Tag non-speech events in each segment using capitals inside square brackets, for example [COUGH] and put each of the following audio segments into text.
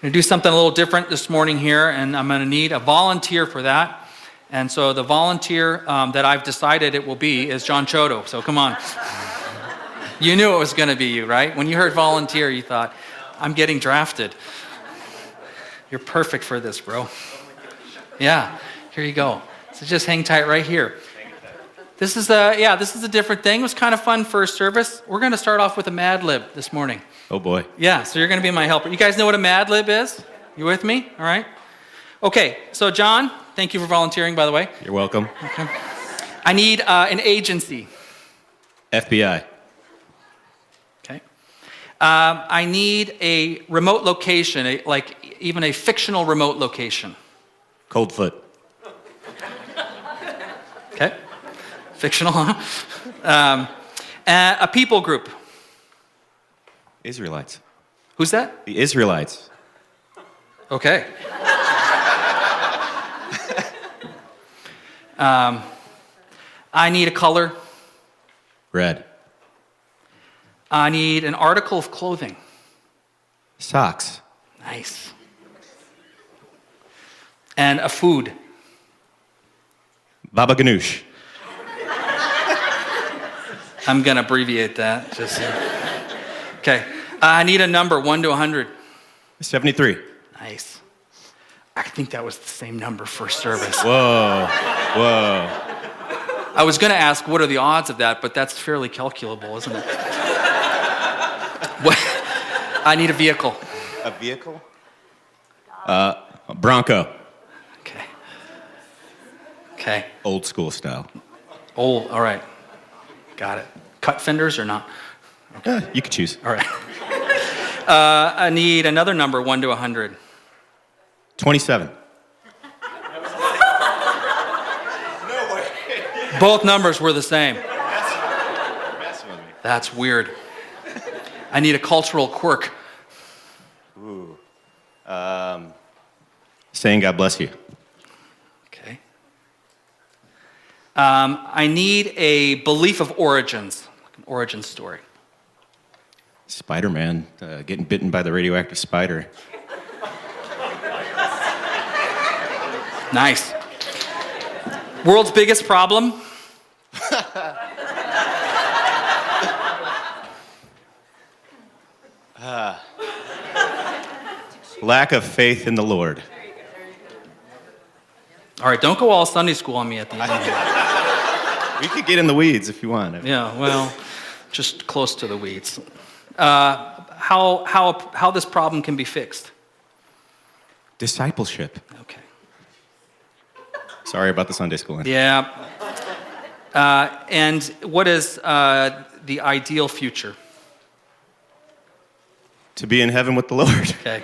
going to do something a little different this morning here, and I'm going to need a volunteer for that. And so the volunteer um, that I've decided it will be is John Chodo. So come on. [LAUGHS] you knew it was going to be you, right? When you heard volunteer, you thought, I'm getting drafted. You're perfect for this, bro. Yeah, here you go. So just hang tight right here. This is a yeah, this is a different thing. It was kind of fun first service. We're going to start off with a Mad Lib this morning. Oh boy. Yeah, so you're going to be my helper. You guys know what a Mad Lib is? You with me? All right. Okay, so John, thank you for volunteering, by the way. You're welcome. Okay. I need uh, an agency. FBI. Okay. Um, I need a remote location, a, like even a fictional remote location. Coldfoot. Okay. Fictional, huh? [LAUGHS] Um, uh, a people group. Israelites. Who's that? The Israelites. Okay. um, I need a color. Red. I need an article of clothing. Socks. Nice. And a food. Baba Ganoush. I'm going to abbreviate that. Just so. okay. I need a number, one to 100. 73. Nice. I think that was the same number for service. Whoa. Whoa. I was going to ask what are the odds of that, but that's fairly calculable, isn't it? What- I need a vehicle. A vehicle? Uh, a Bronco. Okay. Okay. Old school style. Oh, all right. Got it. Cut fenders or not? Eh, you could choose. All right. [LAUGHS] Uh, I need another number, 1 to 100. 27. no way. Both numbers were the same. That's weird. I need a cultural quirk. Um, saying God bless you. Okay. Um, I need a belief of origins, like an origin story. Spider Man uh, getting bitten by the radioactive spider. Nice. World's biggest problem? [LAUGHS] Lack of faith in the Lord. All right, don't go all Sunday school on me at the end. [LAUGHS] We could get in the weeds if you want. Yeah, well, just close to the weeds. Uh, how, how, how this problem can be fixed? Discipleship. Okay. Sorry about the Sunday school. Yeah. Uh, and what is uh, the ideal future? To be in heaven with the Lord. [LAUGHS] Okay.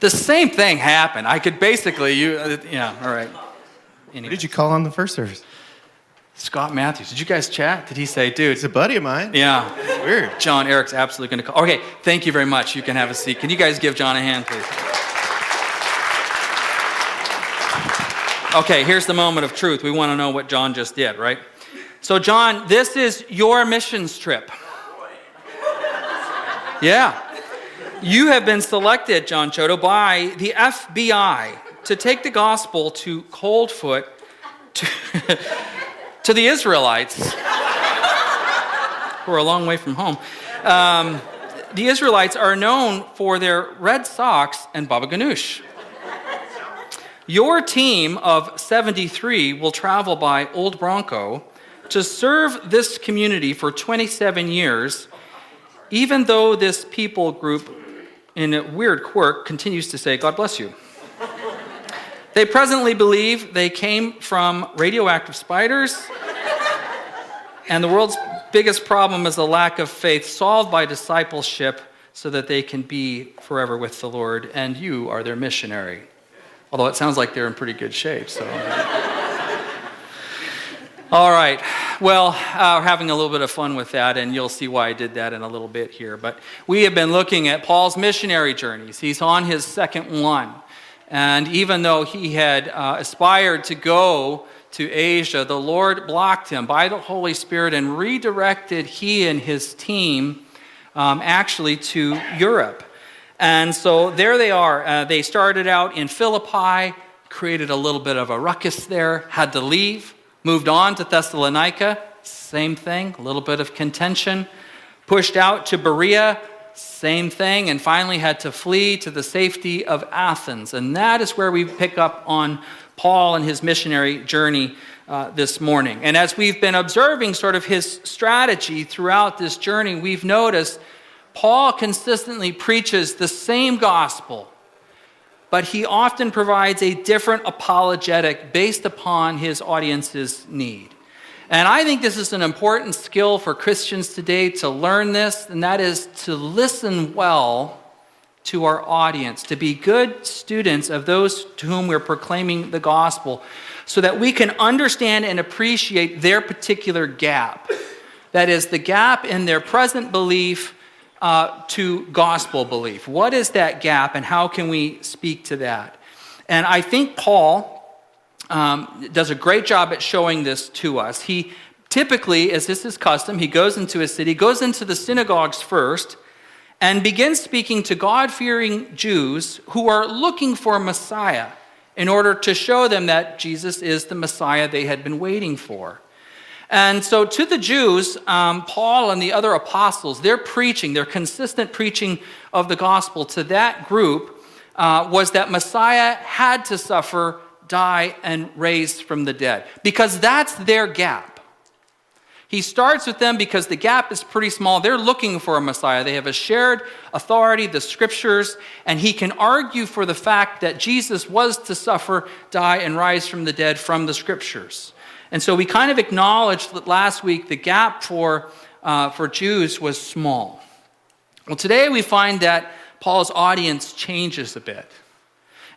the same thing happened. I could basically, you, uh, yeah, all right. Anyway. did you call on the first service? Scott Matthews. Did you guys chat? Did he say, dude? He's a buddy of mine. Yeah. Weird. John Eric's absolutely going to call. Okay, thank you very much. You can have a seat. Can you guys give John a hand, please? Okay, here's the moment of truth. We want to know what John just did, right? So, John, this is your missions trip. Yeah. You have been selected, John Chodo, by the FBI to take the gospel to Coldfoot, to, [LAUGHS] to the Israelites, who are a long way from home. Um, the Israelites are known for their red socks and baba ganoush. Your team of 73 will travel by Old Bronco to serve this community for 27 years, even though this people group, in a weird quirk, continues to say, God bless you. They presently believe they came from radioactive spiders, and the world's biggest problem is the lack of faith solved by discipleship so that they can be forever with the Lord, and you are their missionary. Although it sounds like they're in pretty good shape, so. All right. Well, uh, we're having a little bit of fun with that, and you'll see why I did that in a little bit here. But we have been looking at Paul's missionary journeys. He's on his second one. And even though he had uh, aspired to go to Asia, the Lord blocked him by the Holy Spirit and redirected he and his team um, actually to Europe. And so there they are. Uh, they started out in Philippi, created a little bit of a ruckus there, had to leave, moved on to Thessalonica, same thing, a little bit of contention, pushed out to Berea, same thing, and finally had to flee to the safety of Athens. And that is where we pick up on Paul and his missionary journey uh, this morning. And as we've been observing sort of his strategy throughout this journey, we've noticed Paul consistently preaches the same gospel, but he often provides a different apologetic based upon his audience's need. And I think this is an important skill for Christians today to learn this, and that is to listen well to our audience, to be good students of those to whom we're proclaiming the gospel, so that we can understand and appreciate their particular gap. That is, the gap in their present belief uh, to gospel belief. What is that gap, and how can we speak to that? And I think Paul um, does a great job at showing this to us. He typically, as this is custom, he goes into a city, goes into the synagogues first, and begins speaking to God fearing Jews who are looking for Messiah in order to show them that Jesus is the Messiah they had been waiting for. And so, to the Jews, um, Paul and the other apostles, their preaching, their consistent preaching of the gospel to that group uh, was that Messiah had to suffer die, and raised from the dead. Because that's their gap. He starts with them because the gap is pretty small. They're looking for a Messiah. They have a shared authority, the scriptures, and he can argue for the fact that Jesus was to suffer, die, and rise from the dead from the scriptures. And so we kind of acknowledged that last week the gap for, uh, for Jews was small. Well, today we find that Paul's audience changes a bit.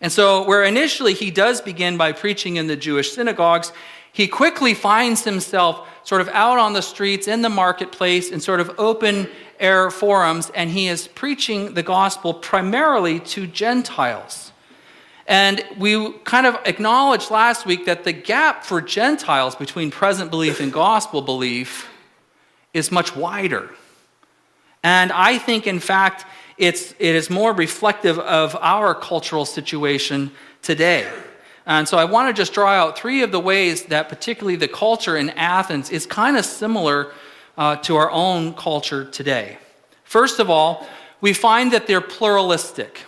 And so, where initially he does begin by preaching in the Jewish synagogues, he quickly finds himself sort of out on the streets, in the marketplace, in sort of open air forums, and he is preaching the gospel primarily to Gentiles. And we kind of acknowledged last week that the gap for Gentiles between present belief and gospel belief is much wider. And I think, in fact, it's, it is more reflective of our cultural situation today. And so I want to just draw out three of the ways that, particularly the culture in Athens, is kind of similar uh, to our own culture today. First of all, we find that they're pluralistic,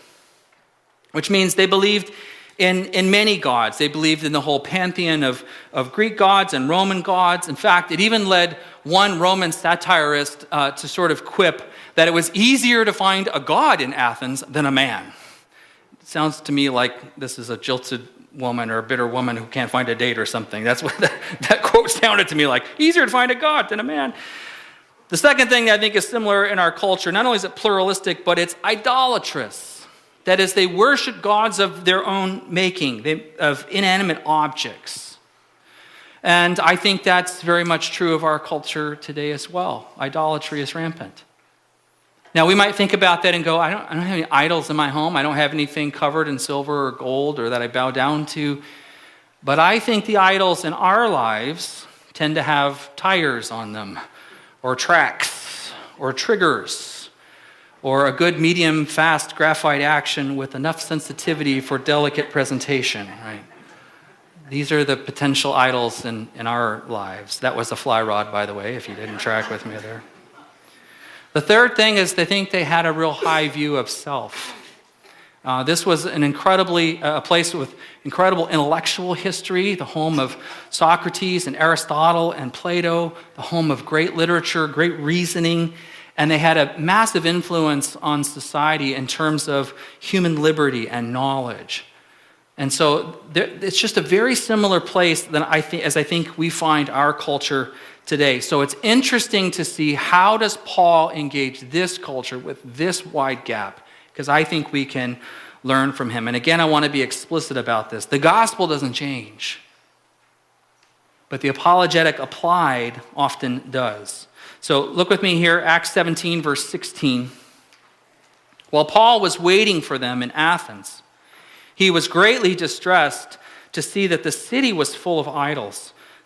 which means they believed in, in many gods. They believed in the whole pantheon of, of Greek gods and Roman gods. In fact, it even led one Roman satirist uh, to sort of quip that it was easier to find a god in Athens than a man. It sounds to me like this is a jilted woman or a bitter woman who can't find a date or something. That's what [LAUGHS] that, that quote sounded to me like easier to find a god than a man. The second thing I think is similar in our culture, not only is it pluralistic, but it's idolatrous. That is, they worship gods of their own making, they, of inanimate objects. And I think that's very much true of our culture today as well. Idolatry is rampant. Now, we might think about that and go, I don't, I don't have any idols in my home. I don't have anything covered in silver or gold or that I bow down to. But I think the idols in our lives tend to have tires on them, or tracks, or triggers, or a good medium fast graphite action with enough sensitivity for delicate presentation, right? These are the potential idols in, in our lives. That was a fly rod, by the way, if you didn't track with me there. The third thing is they think they had a real high view of self. Uh, this was an incredibly uh, a place with incredible intellectual history, the home of Socrates and Aristotle and Plato, the home of great literature, great reasoning, and they had a massive influence on society in terms of human liberty and knowledge. And so there, it's just a very similar place than I think, as I think we find our culture today. So it's interesting to see how does Paul engage this culture with this wide gap because I think we can learn from him. And again, I want to be explicit about this. The gospel doesn't change. But the apologetic applied often does. So look with me here, Acts 17, verse 16. While Paul was waiting for them in Athens, he was greatly distressed to see that the city was full of idols.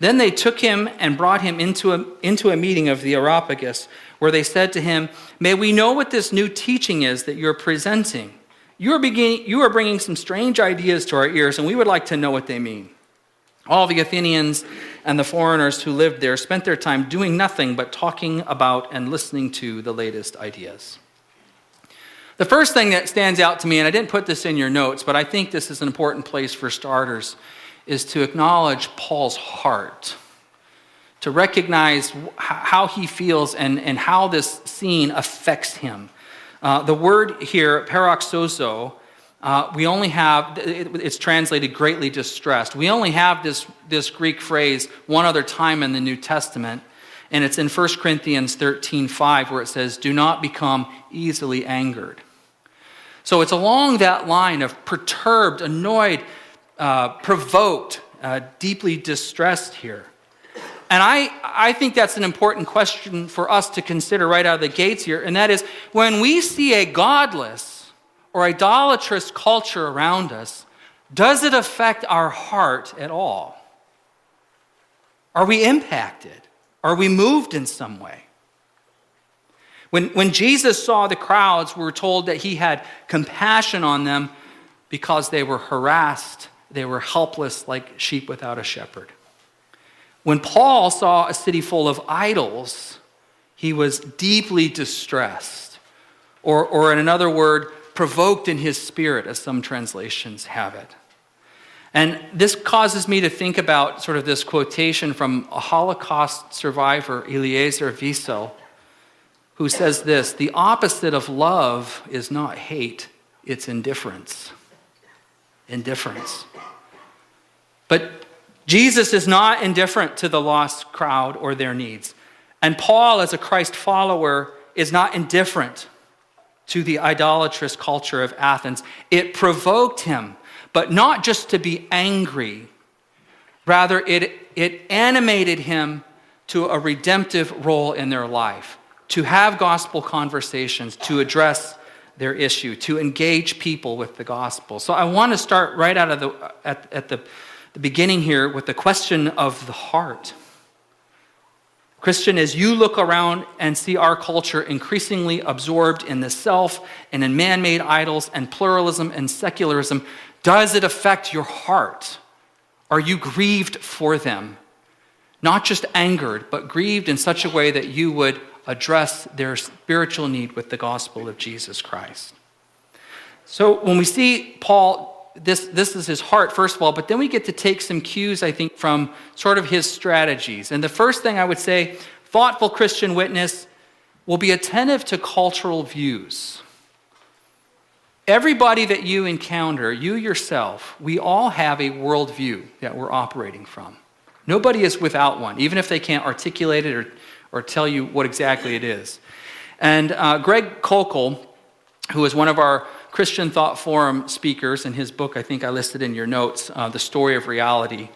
Then they took him and brought him into a, into a meeting of the Areopagus, where they said to him, May we know what this new teaching is that you're presenting. You are, beginning, you are bringing some strange ideas to our ears, and we would like to know what they mean. All the Athenians and the foreigners who lived there spent their time doing nothing but talking about and listening to the latest ideas. The first thing that stands out to me, and I didn't put this in your notes, but I think this is an important place for starters, is to acknowledge Paul's heart, to recognize how he feels and, and how this scene affects him. Uh, the word here, paroxozo, uh, we only have, it, it's translated greatly distressed. We only have this, this Greek phrase one other time in the New Testament, and it's in 1 Corinthians 13 5, where it says, Do not become easily angered. So it's along that line of perturbed, annoyed, uh, provoked, uh, deeply distressed here. And I, I think that's an important question for us to consider right out of the gates here. And that is when we see a godless or idolatrous culture around us, does it affect our heart at all? Are we impacted? Are we moved in some way? When, when Jesus saw the crowds, we're told that he had compassion on them because they were harassed they were helpless like sheep without a shepherd. When Paul saw a city full of idols, he was deeply distressed, or, or in another word, provoked in his spirit, as some translations have it. And this causes me to think about sort of this quotation from a Holocaust survivor, Eliezer Wiesel, who says this The opposite of love is not hate, it's indifference. Indifference. But Jesus is not indifferent to the lost crowd or their needs. And Paul, as a Christ follower, is not indifferent to the idolatrous culture of Athens. It provoked him, but not just to be angry. Rather, it, it animated him to a redemptive role in their life, to have gospel conversations, to address their issue, to engage people with the gospel. So I want to start right out of the, at, at the the beginning here with the question of the heart. Christian, as you look around and see our culture increasingly absorbed in the self and in man made idols and pluralism and secularism, does it affect your heart? Are you grieved for them? Not just angered, but grieved in such a way that you would address their spiritual need with the gospel of Jesus Christ. So when we see Paul this, this is his heart, first of all, but then we get to take some cues, I think, from sort of his strategies. And the first thing I would say thoughtful Christian witness will be attentive to cultural views. Everybody that you encounter, you yourself, we all have a worldview that we're operating from. Nobody is without one, even if they can't articulate it or, or tell you what exactly it is. And uh, Greg Koukl, who is one of our Christian Thought Forum speakers in his book, I think I listed in your notes, uh, The Story of Reality.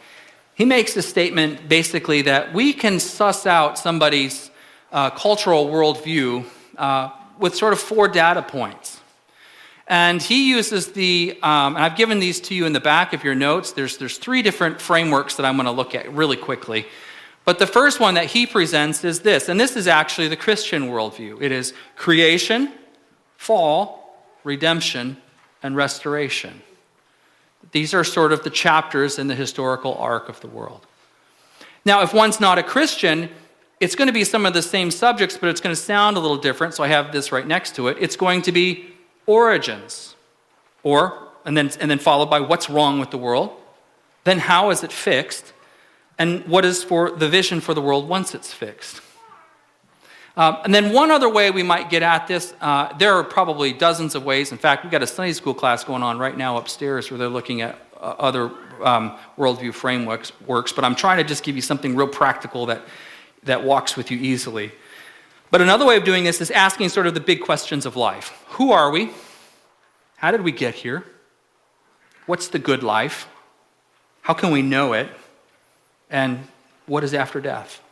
He makes a statement basically that we can suss out somebody's uh, cultural worldview uh, with sort of four data points. And he uses the, um, and I've given these to you in the back of your notes. There's, there's three different frameworks that I'm going to look at really quickly. But the first one that he presents is this, and this is actually the Christian worldview it is creation, fall, redemption, and restoration. These are sort of the chapters in the historical arc of the world. Now, if one's not a Christian, it's going to be some of the same subjects, but it's going to sound a little different. So I have this right next to it. It's going to be origins, or, and then, and then followed by what's wrong with the world, then how is it fixed, and what is for the vision for the world once it's fixed. Um, and then one other way we might get at this, uh, there are probably dozens of ways. In fact, we've got a Sunday school class going on right now upstairs where they're looking at uh, other um, worldview frameworks. Works, but I'm trying to just give you something real practical that, that walks with you easily. But another way of doing this is asking sort of the big questions of life Who are we? How did we get here? What's the good life? How can we know it? And what is after death?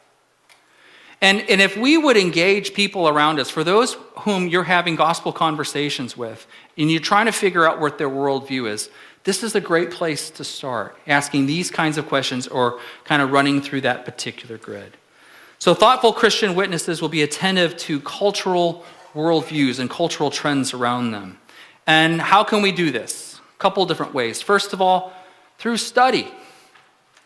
And, and if we would engage people around us, for those whom you're having gospel conversations with, and you're trying to figure out what their worldview is, this is a great place to start, asking these kinds of questions or kind of running through that particular grid. So, thoughtful Christian witnesses will be attentive to cultural worldviews and cultural trends around them. And how can we do this? A couple different ways. First of all, through study.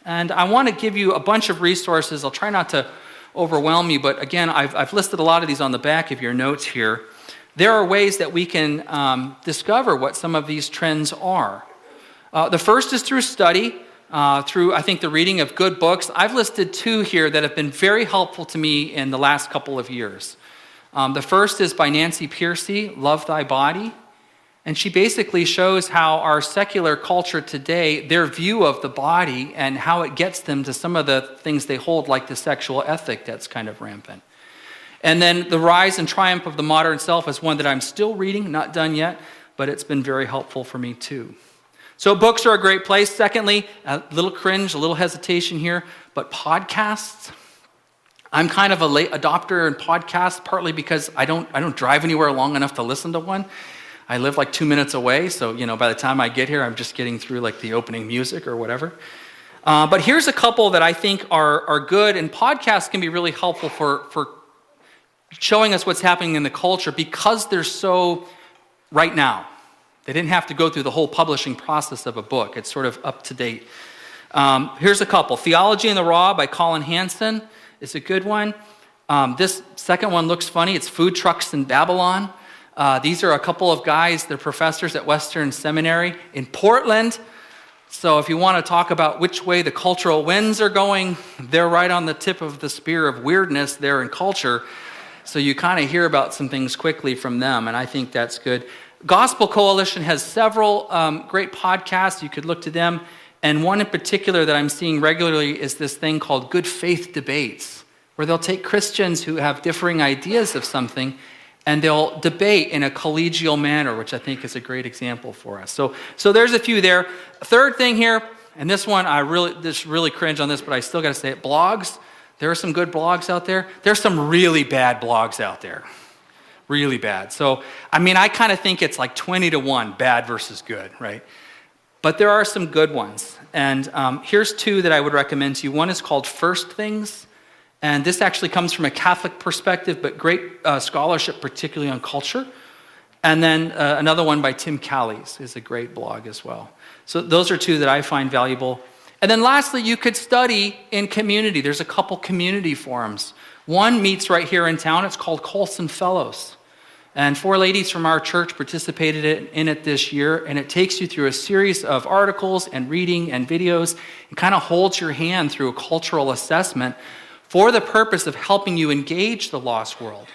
And I want to give you a bunch of resources. I'll try not to overwhelm you, but again, I've, I've listed a lot of these on the back of your notes here. There are ways that we can um, discover what some of these trends are. Uh, the first is through study, uh, through, I think, the reading of good books. I've listed two here that have been very helpful to me in the last couple of years. Um, the first is by Nancy Pearcey, Love Thy Body. And she basically shows how our secular culture today, their view of the body and how it gets them to some of the things they hold, like the sexual ethic that's kind of rampant. And then The Rise and Triumph of the Modern Self is one that I'm still reading, not done yet, but it's been very helpful for me too. So, books are a great place. Secondly, a little cringe, a little hesitation here, but podcasts. I'm kind of a late adopter in podcasts, partly because I don't, I don't drive anywhere long enough to listen to one. I live like two minutes away, so you know, by the time I get here, I'm just getting through like the opening music or whatever. Uh, but here's a couple that I think are, are good, and podcasts can be really helpful for, for showing us what's happening in the culture because they're so right now. They didn't have to go through the whole publishing process of a book, it's sort of up to date. Um, here's a couple Theology in the Raw by Colin Hansen is a good one. Um, this second one looks funny. It's Food Trucks in Babylon. Uh, these are a couple of guys, they're professors at Western Seminary in Portland. So, if you want to talk about which way the cultural winds are going, they're right on the tip of the spear of weirdness there in culture. So, you kind of hear about some things quickly from them, and I think that's good. Gospel Coalition has several um, great podcasts. You could look to them. And one in particular that I'm seeing regularly is this thing called Good Faith Debates, where they'll take Christians who have differing ideas of something and they'll debate in a collegial manner, which I think is a great example for us. So, so there's a few there. Third thing here, and this one I really just really cringe on this, but I still got to say it. Blogs. There are some good blogs out there. There's some really bad blogs out there. Really bad. So, I mean, I kind of think it's like 20 to 1, bad versus good, right? But there are some good ones. And um, here's two that I would recommend to you. One is called First Things. And this actually comes from a Catholic perspective, but great uh, scholarship, particularly on culture. And then uh, another one by Tim Challies is a great blog as well. So those are two that I find valuable. And then lastly, you could study in community. There's a couple community forums. One meets right here in town. It's called Colson Fellows. And four ladies from our church participated in it this year, and it takes you through a series of articles and reading and videos. It kind of holds your hand through a cultural assessment for the purpose of helping you engage the lost world,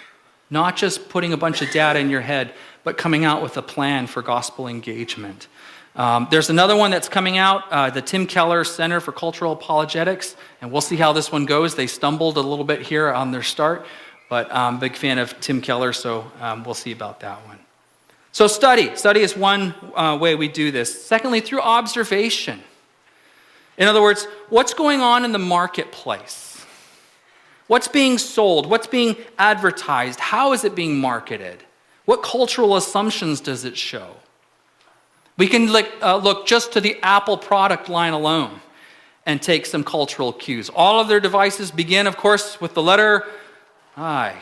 not just putting a bunch of data in your head, but coming out with a plan for gospel engagement. Um, there's another one that's coming out, uh, the Tim Keller Center for Cultural Apologetics, and we'll see how this one goes. They stumbled a little bit here on their start, but I'm um, a big fan of Tim Keller, so um, we'll see about that one. So, study. Study is one uh, way we do this. Secondly, through observation. In other words, what's going on in the marketplace? What's being sold? What's being advertised? How is it being marketed? What cultural assumptions does it show? We can look, uh, look just to the Apple product line alone and take some cultural cues. All of their devices begin, of course, with the letter I.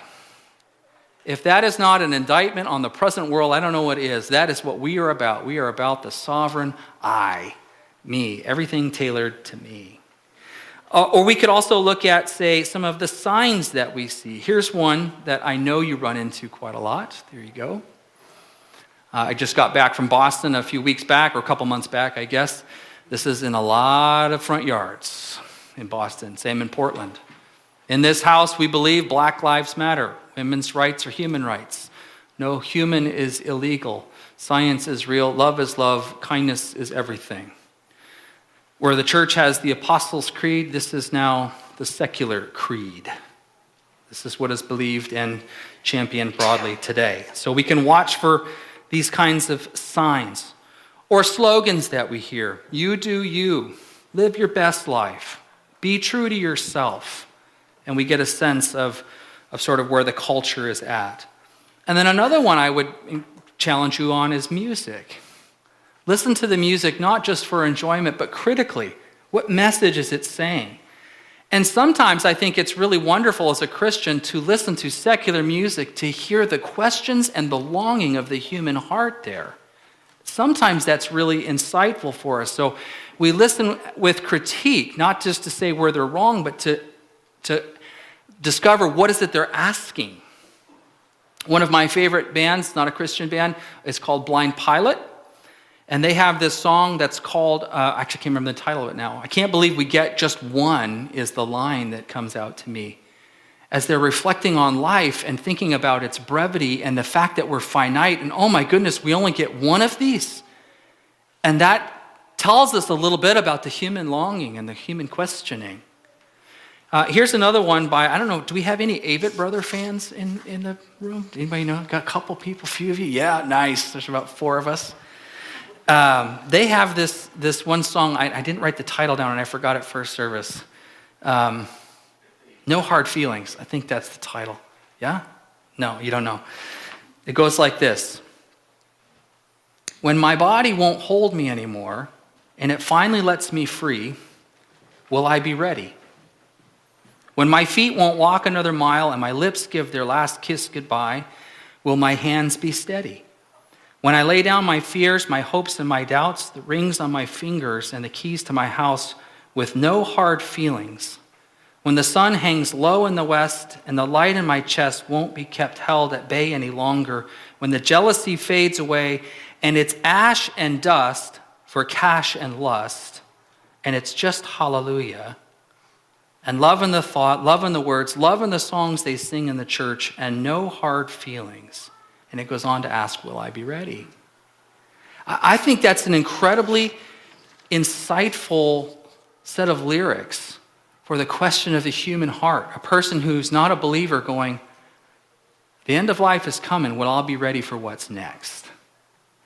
If that is not an indictment on the present world, I don't know what is. That is what we are about. We are about the sovereign I, me, everything tailored to me. Uh, or we could also look at, say, some of the signs that we see. Here's one that I know you run into quite a lot. There you go. Uh, I just got back from Boston a few weeks back, or a couple months back, I guess. This is in a lot of front yards in Boston, same in Portland. In this house, we believe Black Lives Matter. Women's rights are human rights. No human is illegal. Science is real. Love is love. Kindness is everything. Where the church has the Apostles' Creed, this is now the secular creed. This is what is believed and championed broadly today. So we can watch for these kinds of signs or slogans that we hear. You do you. Live your best life. Be true to yourself. And we get a sense of, of sort of where the culture is at. And then another one I would challenge you on is music. Listen to the music not just for enjoyment, but critically. What message is it saying? And sometimes I think it's really wonderful as a Christian to listen to secular music to hear the questions and the longing of the human heart there. Sometimes that's really insightful for us. So we listen with critique, not just to say where they're wrong, but to, to discover what is it they're asking. One of my favorite bands, not a Christian band, is called Blind Pilot. And they have this song that's called, uh, I actually can't remember the title of it now. I can't believe we get just one, is the line that comes out to me. As they're reflecting on life and thinking about its brevity and the fact that we're finite, and oh my goodness, we only get one of these. And that tells us a little bit about the human longing and the human questioning. Uh, here's another one by, I don't know, do we have any Avett Brother fans in, in the room? Anybody know? Got a couple people, a few of you? Yeah, nice. There's about four of us. Um, they have this, this one song, I, I, didn't write the title down and I forgot it first service. Um, no Hard Feelings. I think that's the title. Yeah? No, you don't know. It goes like this When my body won't hold me anymore and it finally lets me free, will I be ready? When my feet won't walk another mile and my lips give their last kiss goodbye, will my hands be steady? When I lay down my fears, my hopes, and my doubts, the rings on my fingers and the keys to my house with no hard feelings, when the sun hangs low in the west and the light in my chest won't be kept held at bay any longer, when the jealousy fades away and it's ash and dust for cash and lust, and it's just hallelujah, and love in the thought, love in the words, love in the songs they sing in the church, and no hard feelings and it goes on to ask, Will I be ready? I think that's an incredibly insightful set of lyrics for the question of the human heart. A person who's not a believer going, The end of life is coming. Will I be ready for what's next?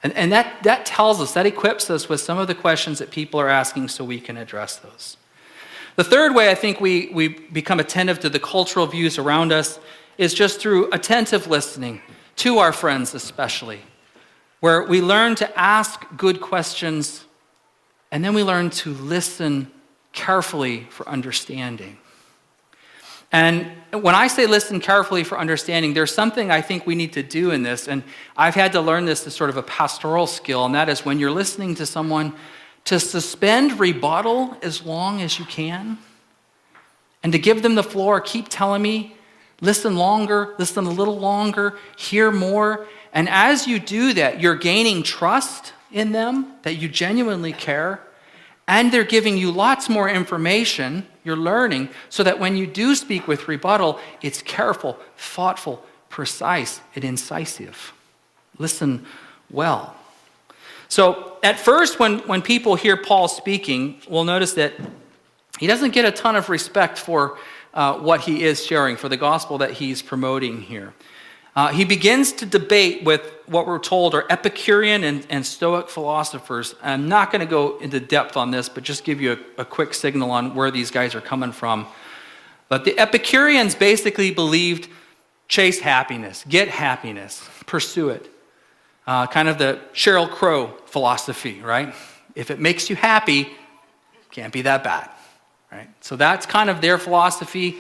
And, and that, that tells us, that equips us with some of the questions that people are asking so we can address those. The third way I think we, we become attentive to the cultural views around us is just through attentive listening to our friends especially, where we learn to ask good questions and then we learn to listen carefully for understanding. And when I say listen carefully for understanding, there's something I think we need to do in this. And I've had to learn this as sort of a pastoral skill, and that is when you're listening to someone, to suspend rebuttal as long as you can, and to give them the floor. Keep telling me Listen longer, listen a little longer, hear more. And as you do that, you're gaining trust in them that you genuinely care. And they're giving you lots more information, you're learning, so that when you do speak with rebuttal, it's careful, thoughtful, precise, and incisive. Listen well. So, at first, when, when people hear Paul speaking, we'll notice that he doesn't get a ton of respect for uh, what he is sharing, for the gospel that he's promoting here. Uh, he begins to debate with what we're told are Epicurean and, and Stoic philosophers. I'm not going to go into depth on this, but just give you a, a quick signal on where these guys are coming from. But the Epicureans basically believed chase happiness, get happiness, pursue it. Uh, kind of the Sheryl Crow philosophy, right? If it makes you happy, can't be that bad. Right? So that's kind of their philosophy.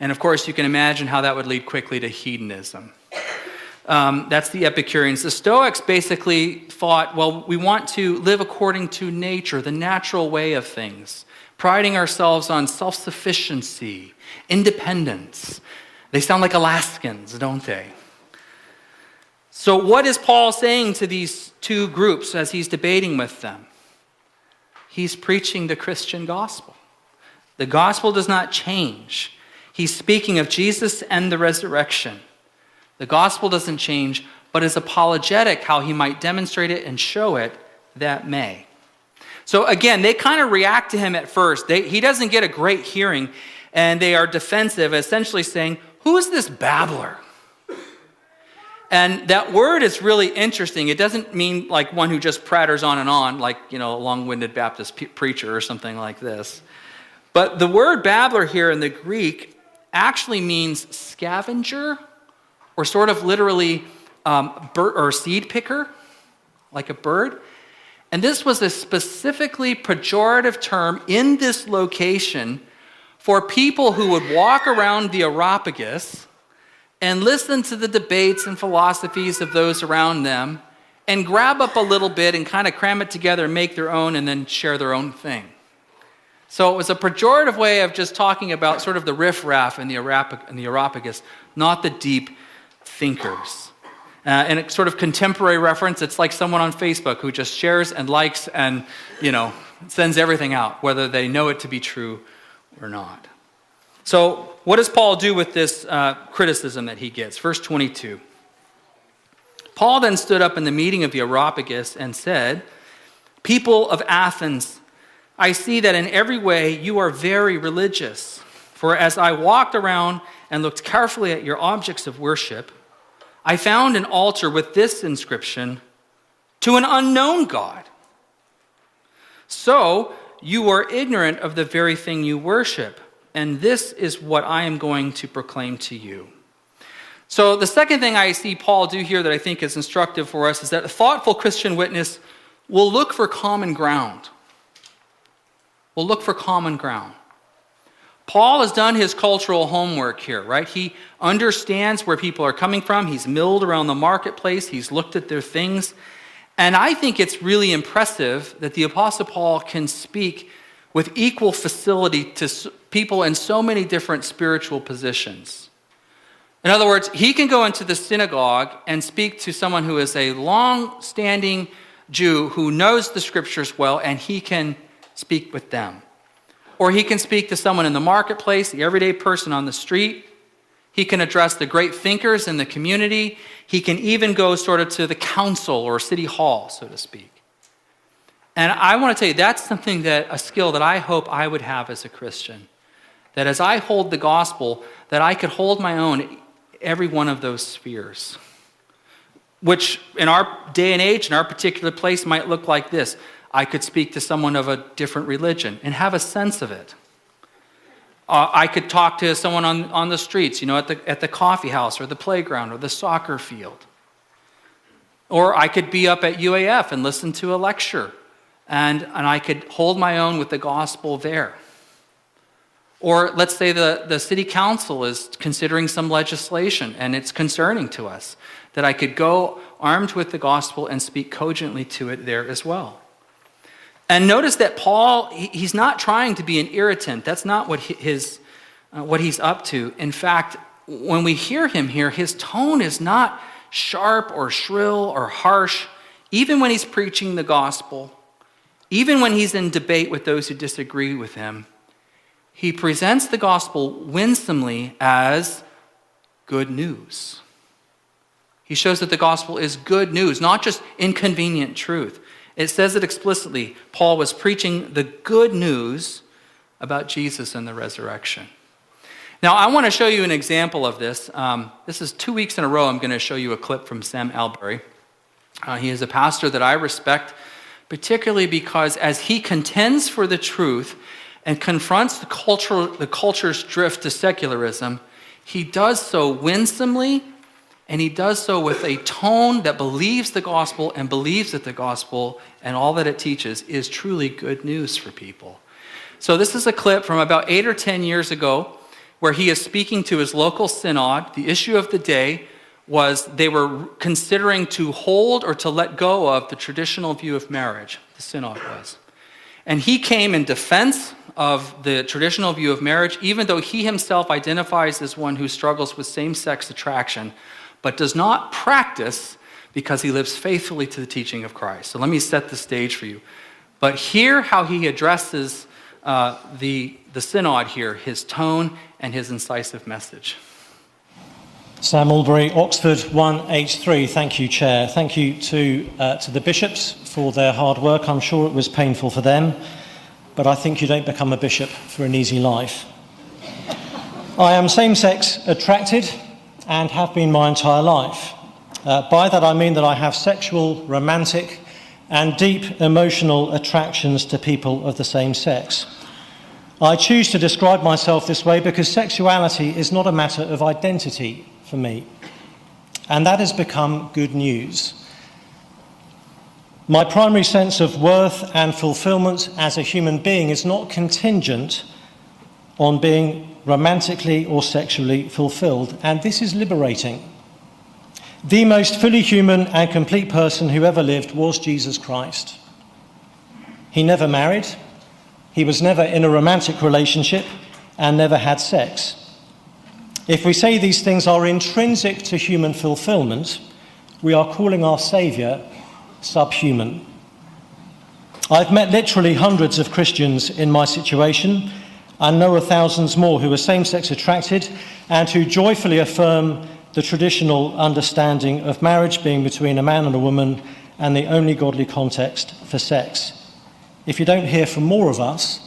And of course, you can imagine how that would lead quickly to hedonism. Um, that's the Epicureans. The Stoics basically thought, well, we want to live according to nature, the natural way of things, priding ourselves on self sufficiency, independence. They sound like Alaskans, don't they? So, what is Paul saying to these two groups as he's debating with them? He's preaching the Christian gospel. The gospel does not change. He's speaking of Jesus and the resurrection. The gospel doesn't change, but is apologetic how he might demonstrate it and show it that may. So again, they kind of react to him at first. They, he doesn't get a great hearing, and they are defensive, essentially saying, who's this babbler? And that word is really interesting. It doesn't mean like one who just pratters on and on, like, you know, a long winded Baptist preacher or something like this. But the word babbler here in the Greek actually means scavenger or sort of literally um, bird, or seed picker, like a bird. And this was a specifically pejorative term in this location for people who would walk around the Areopagus and listen to the debates and philosophies of those around them and grab up a little bit and kind of cram it together and make their own and then share their own thing. So it was a pejorative way of just talking about sort of the riffraff and the, and the Areopagus, not the deep thinkers. Uh, and a sort of contemporary reference, it's like someone on Facebook who just shares and likes and, you know, sends everything out, whether they know it to be true or not. So, what does Paul do with this uh, criticism that he gets? Verse 22. Paul then stood up in the meeting of the Areopagus and said, People of Athens, I see that in every way you are very religious. For as I walked around and looked carefully at your objects of worship, I found an altar with this inscription To an unknown God. So you are ignorant of the very thing you worship and this is what I am going to proclaim to you. So, the second thing I see Paul do here that I think is instructive for us is that a thoughtful Christian witness will look for common ground. Will look for common ground. Paul has done his cultural homework here, right? He understands where people are coming from. He's milled around the marketplace. He's looked at their things. And I think it's really impressive that the Apostle Paul can speak with equal facility to people in so many different spiritual positions. In other words, he can go into the synagogue and speak to someone who is a long standing Jew who knows the scriptures well, and he can speak with them. Or he can speak to someone in the marketplace, the everyday person on the street. He can address the great thinkers in the community. He can even go sort of to the council or city hall, so to speak. And I want to tell you, that's something that, a skill that I hope I would have as a Christian. That as I hold the gospel, that I could hold my own every one of those spheres. Which in our day and age, in our particular place, might look like this. I could speak to someone of a different religion and have a sense of it. Uh, I could talk to someone on, on the streets, you know, at the, at the coffee house or the playground or the soccer field. Or I could be up at UAF and listen to a lecture and, and I could hold my own with the gospel there. Or let's say the, the city council is considering some legislation and it's concerning to us, that I could go armed with the gospel and speak cogently to it there as well. And notice that Paul, he's not trying to be an irritant. That's not what, his, uh, what he's up to. In fact, when we hear him here, his tone is not sharp or shrill or harsh, even when he's preaching the gospel. Even when he's in debate with those who disagree with him, he presents the gospel winsomely as good news. He shows that the gospel is good news, not just inconvenient truth. It says it explicitly. Paul was preaching the good news about Jesus and the resurrection. Now, I want to show you an example of this. Um, this is two weeks in a row. I'm going to show you a clip from Sam Allberry. Uh, he is a pastor that I respect particularly because as he contends for the truth and confronts the, the culture's drift to secularism, he does so winsomely and he does so with a tone that believes the gospel and believes that the gospel and all that it teaches is truly good news for people. So, this is a clip from about eight or 10 years ago where he is speaking to his local synod. The issue of the day was they were considering to hold or to let go of the traditional view of marriage, the synod was. And he came in defense of the traditional view of marriage, even though he himself identifies as one who struggles with same sex attraction, but does not practice because he lives faithfully to the teaching of Christ. So let me set the stage for you. But hear how he addresses uh, the, the synod here, his tone and his incisive message. Sam Allberry, Oxford 1H3. Thank you, Chair. Thank you to, uh, to the bishops for their hard work. I'm sure it was painful for them, but I think you don't become a bishop for an easy life. I am same sex attracted and have been my entire life. Uh, by that I mean that I have sexual, romantic, and deep emotional attractions to people of the same sex. I choose to describe myself this way because sexuality is not a matter of identity for me. And that has become good news. My primary sense of worth and fulfillment as a human being is not contingent on being romantically or sexually fulfilled, and this is liberating. The most fully human and complete person who ever lived was Jesus Christ. He never married, he was never in a romantic relationship, and never had sex. If we say these things are intrinsic to human fulfillment, we are calling our Saviour subhuman. I've met literally hundreds of Christians in my situation and know of thousands more who are same sex attracted and who joyfully affirm the traditional understanding of marriage being between a man and a woman and the only godly context for sex. If you don't hear from more of us,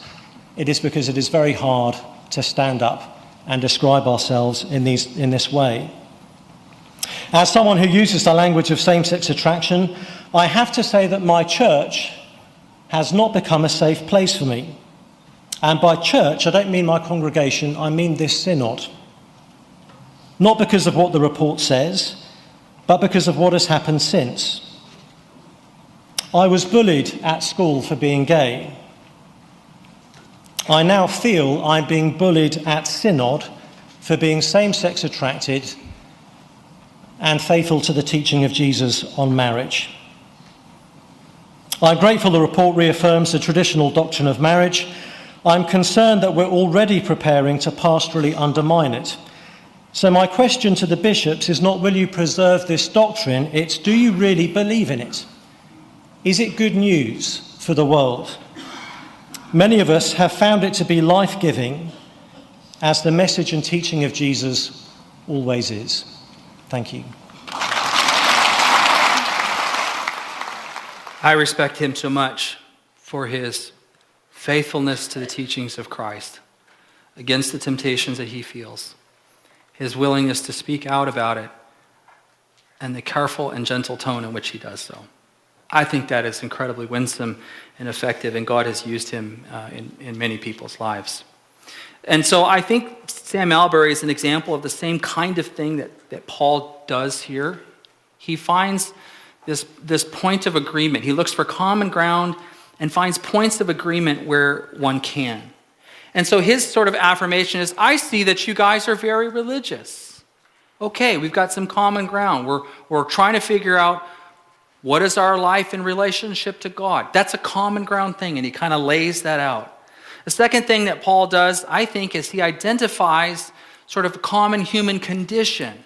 it is because it is very hard to stand up and describe ourselves in, these, in this way. As someone who uses the language of same sex attraction, I have to say that my church has not become a safe place for me. And by church, I don't mean my congregation, I mean this synod. Not because of what the report says, but because of what has happened since. I was bullied at school for being gay. I now feel I'm being bullied at synod for being same sex attracted and faithful to the teaching of Jesus on marriage. I'm grateful the report reaffirms the traditional doctrine of marriage. I'm concerned that we're already preparing to pastorally undermine it so, my question to the bishops is not will you preserve this doctrine, it's do you really believe in it? Is it good news for the world? Many of us have found it to be life giving, as the message and teaching of Jesus always is. Thank you. I respect him so much for his faithfulness to the teachings of Christ against the temptations that he feels his willingness to speak out about it, and the careful and gentle tone in which he does so. I think that is incredibly winsome and effective, and God has used him uh, in, in many people's lives. And so I think Sam Allberry is an example of the same kind of thing that, that Paul does here. He finds this, this point of agreement. He looks for common ground and finds points of agreement where one can. And so his sort of affirmation is I see that you guys are very religious. Okay, we've got some common ground. We're, we're trying to figure out what is our life in relationship to God. That's a common ground thing, and he kind of lays that out. The second thing that Paul does, I think, is he identifies sort of a common human condition.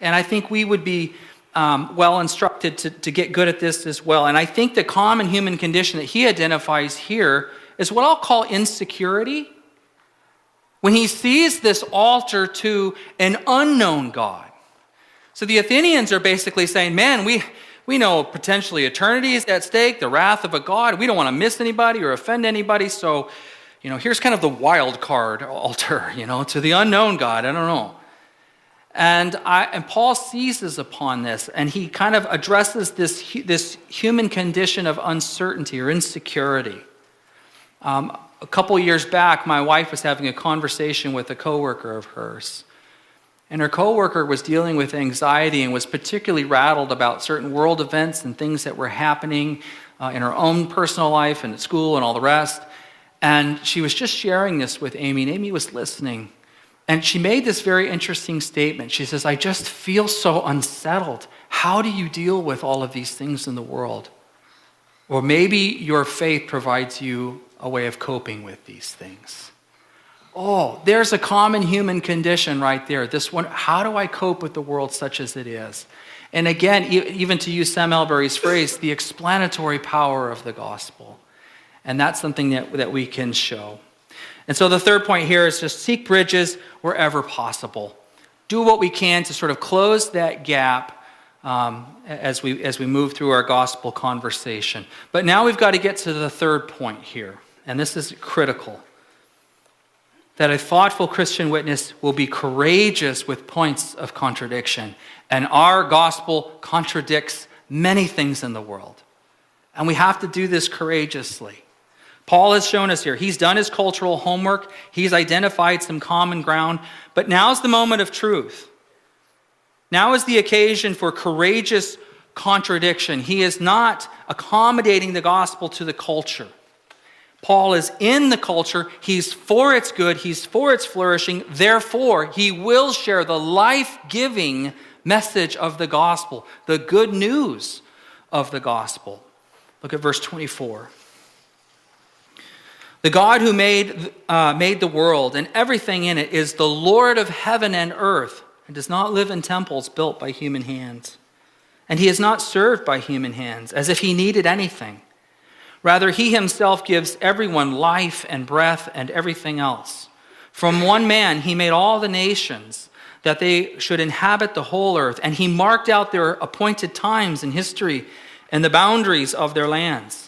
And I think we would be um, well instructed to, to get good at this as well. And I think the common human condition that he identifies here is what I'll call insecurity. When he sees this altar to an unknown God. So the Athenians are basically saying, man, we, we know potentially eternity is at stake, the wrath of a God. We don't want to miss anybody or offend anybody. So, you know, here's kind of the wild card altar, [LAUGHS] you know, to the unknown God. I don't know. And, I, and Paul seizes upon this and he kind of addresses this, this human condition of uncertainty or insecurity. Um, a couple years back, my wife was having a conversation with a coworker of hers. And her coworker was dealing with anxiety and was particularly rattled about certain world events and things that were happening uh, in her own personal life and at school and all the rest. And she was just sharing this with Amy, and Amy was listening. And she made this very interesting statement. She says, I just feel so unsettled. How do you deal with all of these things in the world? Or maybe your faith provides you a way of coping with these things. Oh, there's a common human condition right there. This one, how do I cope with the world such as it is? And again, even to use Sam Allberry's phrase, the explanatory power of the gospel. And that's something that, that we can show. And so the third point here is just seek bridges wherever possible. Do what we can to sort of close that gap um, as, we, as we move through our gospel conversation. But now we've got to get to the third point here and this is critical. that a thoughtful Christian witness will be courageous with points of contradiction. And our gospel contradicts many things in the world. And we have to do this courageously. Paul has shown us here. He's done his cultural homework, he's identified some common ground, but now's the moment of truth. Now is the occasion for courageous contradiction. He is not accommodating the gospel to the culture. Paul is in the culture. He's for its good. He's for its flourishing. Therefore, he will share the life giving message of the gospel, the good news of the gospel. Look at verse 24. The God who made, uh, made the world and everything in it is the Lord of heaven and earth and does not live in temples built by human hands. And he is not served by human hands as if he needed anything. Rather, he himself gives everyone life and breath and everything else. From one man, he made all the nations that they should inhabit the whole earth, and he marked out their appointed times in history and the boundaries of their lands.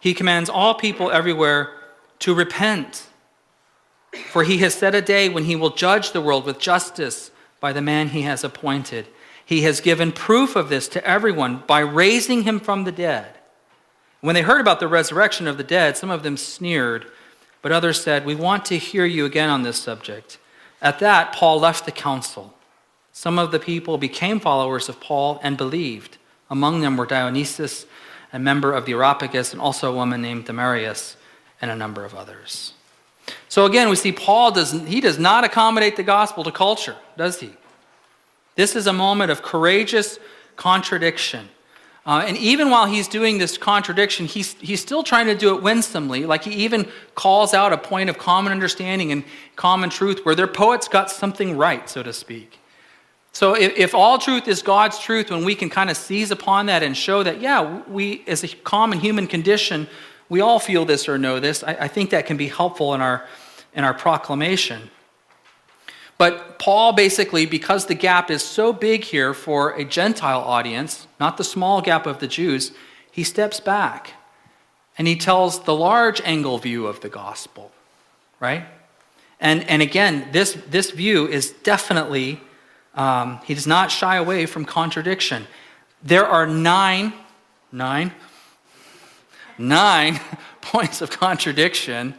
he commands all people everywhere to repent. For he has set a day when he will judge the world with justice by the man he has appointed. He has given proof of this to everyone by raising him from the dead. When they heard about the resurrection of the dead, some of them sneered, but others said, We want to hear you again on this subject. At that, Paul left the council. Some of the people became followers of Paul and believed. Among them were Dionysius, a member of the Areopagus, and also a woman named Damaris, and a number of others. So again, we see Paul does he does not accommodate the gospel to culture, does he? This is a moment of courageous contradiction. Uh, and even while he's doing this contradiction, he's, he's still trying to do it winsomely. Like he even calls out a point of common understanding and common truth where their poets got something right, so to speak. So if, if all truth is God's truth, when we can kind of seize upon that and show that, yeah, we, as a common human condition, we all feel this or know this, I, I think that can be helpful in our, in our proclamation. But Paul basically, because the gap is so big here for a Gentile audience, not the small gap of the Jews, he steps back and he tells the large angle view of the gospel, right? And, and again, this, this view is definitely, um, he does not shy away from contradiction. There are nine, nine, nine [LAUGHS] points of contradiction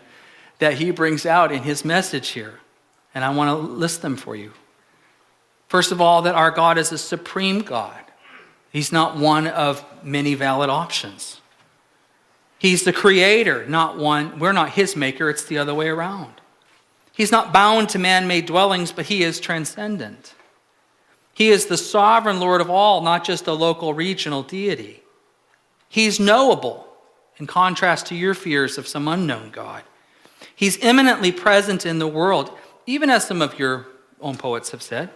that he brings out in his message here. And I want to list them for you. First of all, that our God is a supreme God. He's not one of many valid options. He's the creator, not one. We're not his maker, it's the other way around. He's not bound to man made dwellings, but he is transcendent. He is the sovereign Lord of all, not just a local regional deity. He's knowable, in contrast to your fears of some unknown God. He's immanently present in the world even as some of your own poets have said.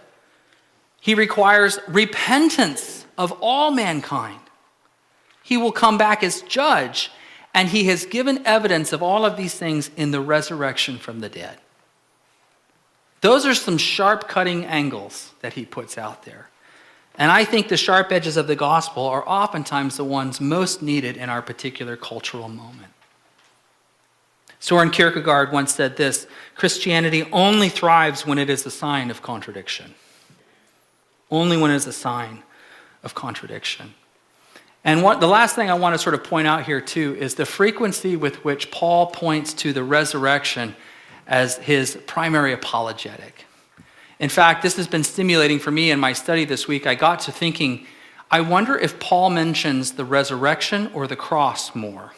He requires repentance of all mankind. He will come back as judge, and he has given evidence of all of these things in the resurrection from the dead. Those are some sharp cutting angles that he puts out there. And I think the sharp edges of the gospel are oftentimes the ones most needed in our particular cultural moment. Soren Kierkegaard once said this Christianity only thrives when it is a sign of contradiction. Only when it is a sign of contradiction. And what, the last thing I want to sort of point out here, too, is the frequency with which Paul points to the resurrection as his primary apologetic. In fact, this has been stimulating for me in my study this week. I got to thinking, I wonder if Paul mentions the resurrection or the cross more.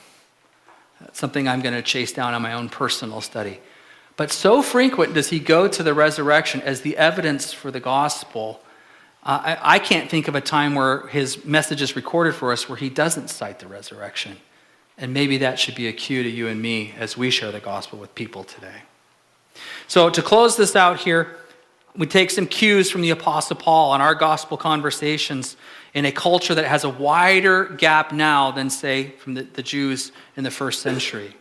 That's something I'm going to chase down on my own personal study. But so frequent does he go to the resurrection as the evidence for the gospel. Uh, I, I can't think of a time where his message is recorded for us where he doesn't cite the resurrection. And maybe that should be a cue to you and me as we share the gospel with people today. So, to close this out here, we take some cues from the Apostle Paul on our gospel conversations in a culture that has a wider gap now than, say, from the, the Jews in the first century.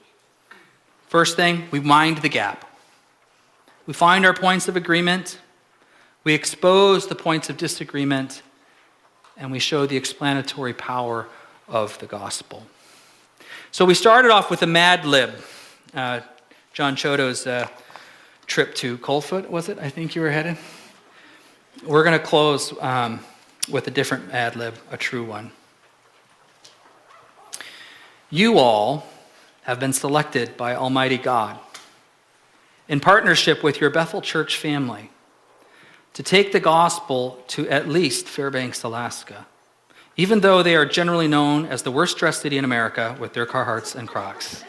First thing, we mind the gap. We find our points of agreement, we expose the points of disagreement, and we show the explanatory power of the gospel. So we started off with a mad lib. Uh, John Chodo's uh, trip to Coldfoot, was it? I think you were headed. We're going to close um, with a different ad lib, a true one. You all have been selected by Almighty God in partnership with your Bethel Church family to take the gospel to at least Fairbanks, Alaska, even though they are generally known as the worst dressed city in America with their Carhartts and Crocs.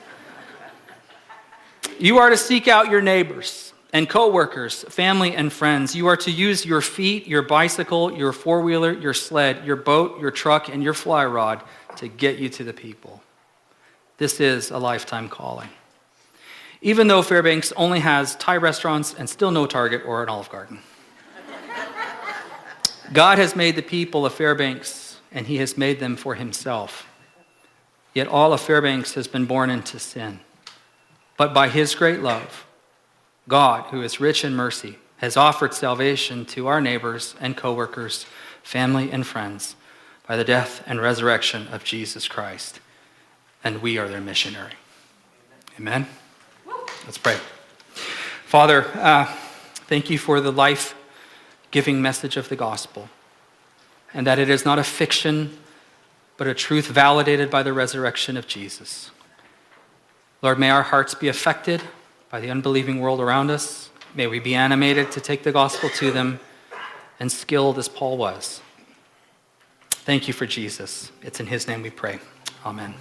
You are to seek out your neighbors and coworkers, family and friends. You are to use your feet, your bicycle, your four wheeler, your sled, your boat, your truck, and your fly rod to get you to the people. This is a lifetime calling. Even though Fairbanks only has Thai restaurants and still no Target or an Olive Garden. God has made the people of Fairbanks, and He has made them for Himself. Yet all of Fairbanks has been born into sin. But by His great love, God, who is rich in mercy, has offered salvation to our neighbors and coworkers, family and friends by the death and resurrection of Jesus Christ. And we are their missionary. Amen. Let's pray. Father, uh, thank you for the life giving message of the gospel, and that it is not a fiction, but a truth validated by the resurrection of Jesus. Lord, may our hearts be affected by the unbelieving world around us. May we be animated to take the gospel to them and skilled as Paul was. Thank you for Jesus. It's in his name we pray. Amen.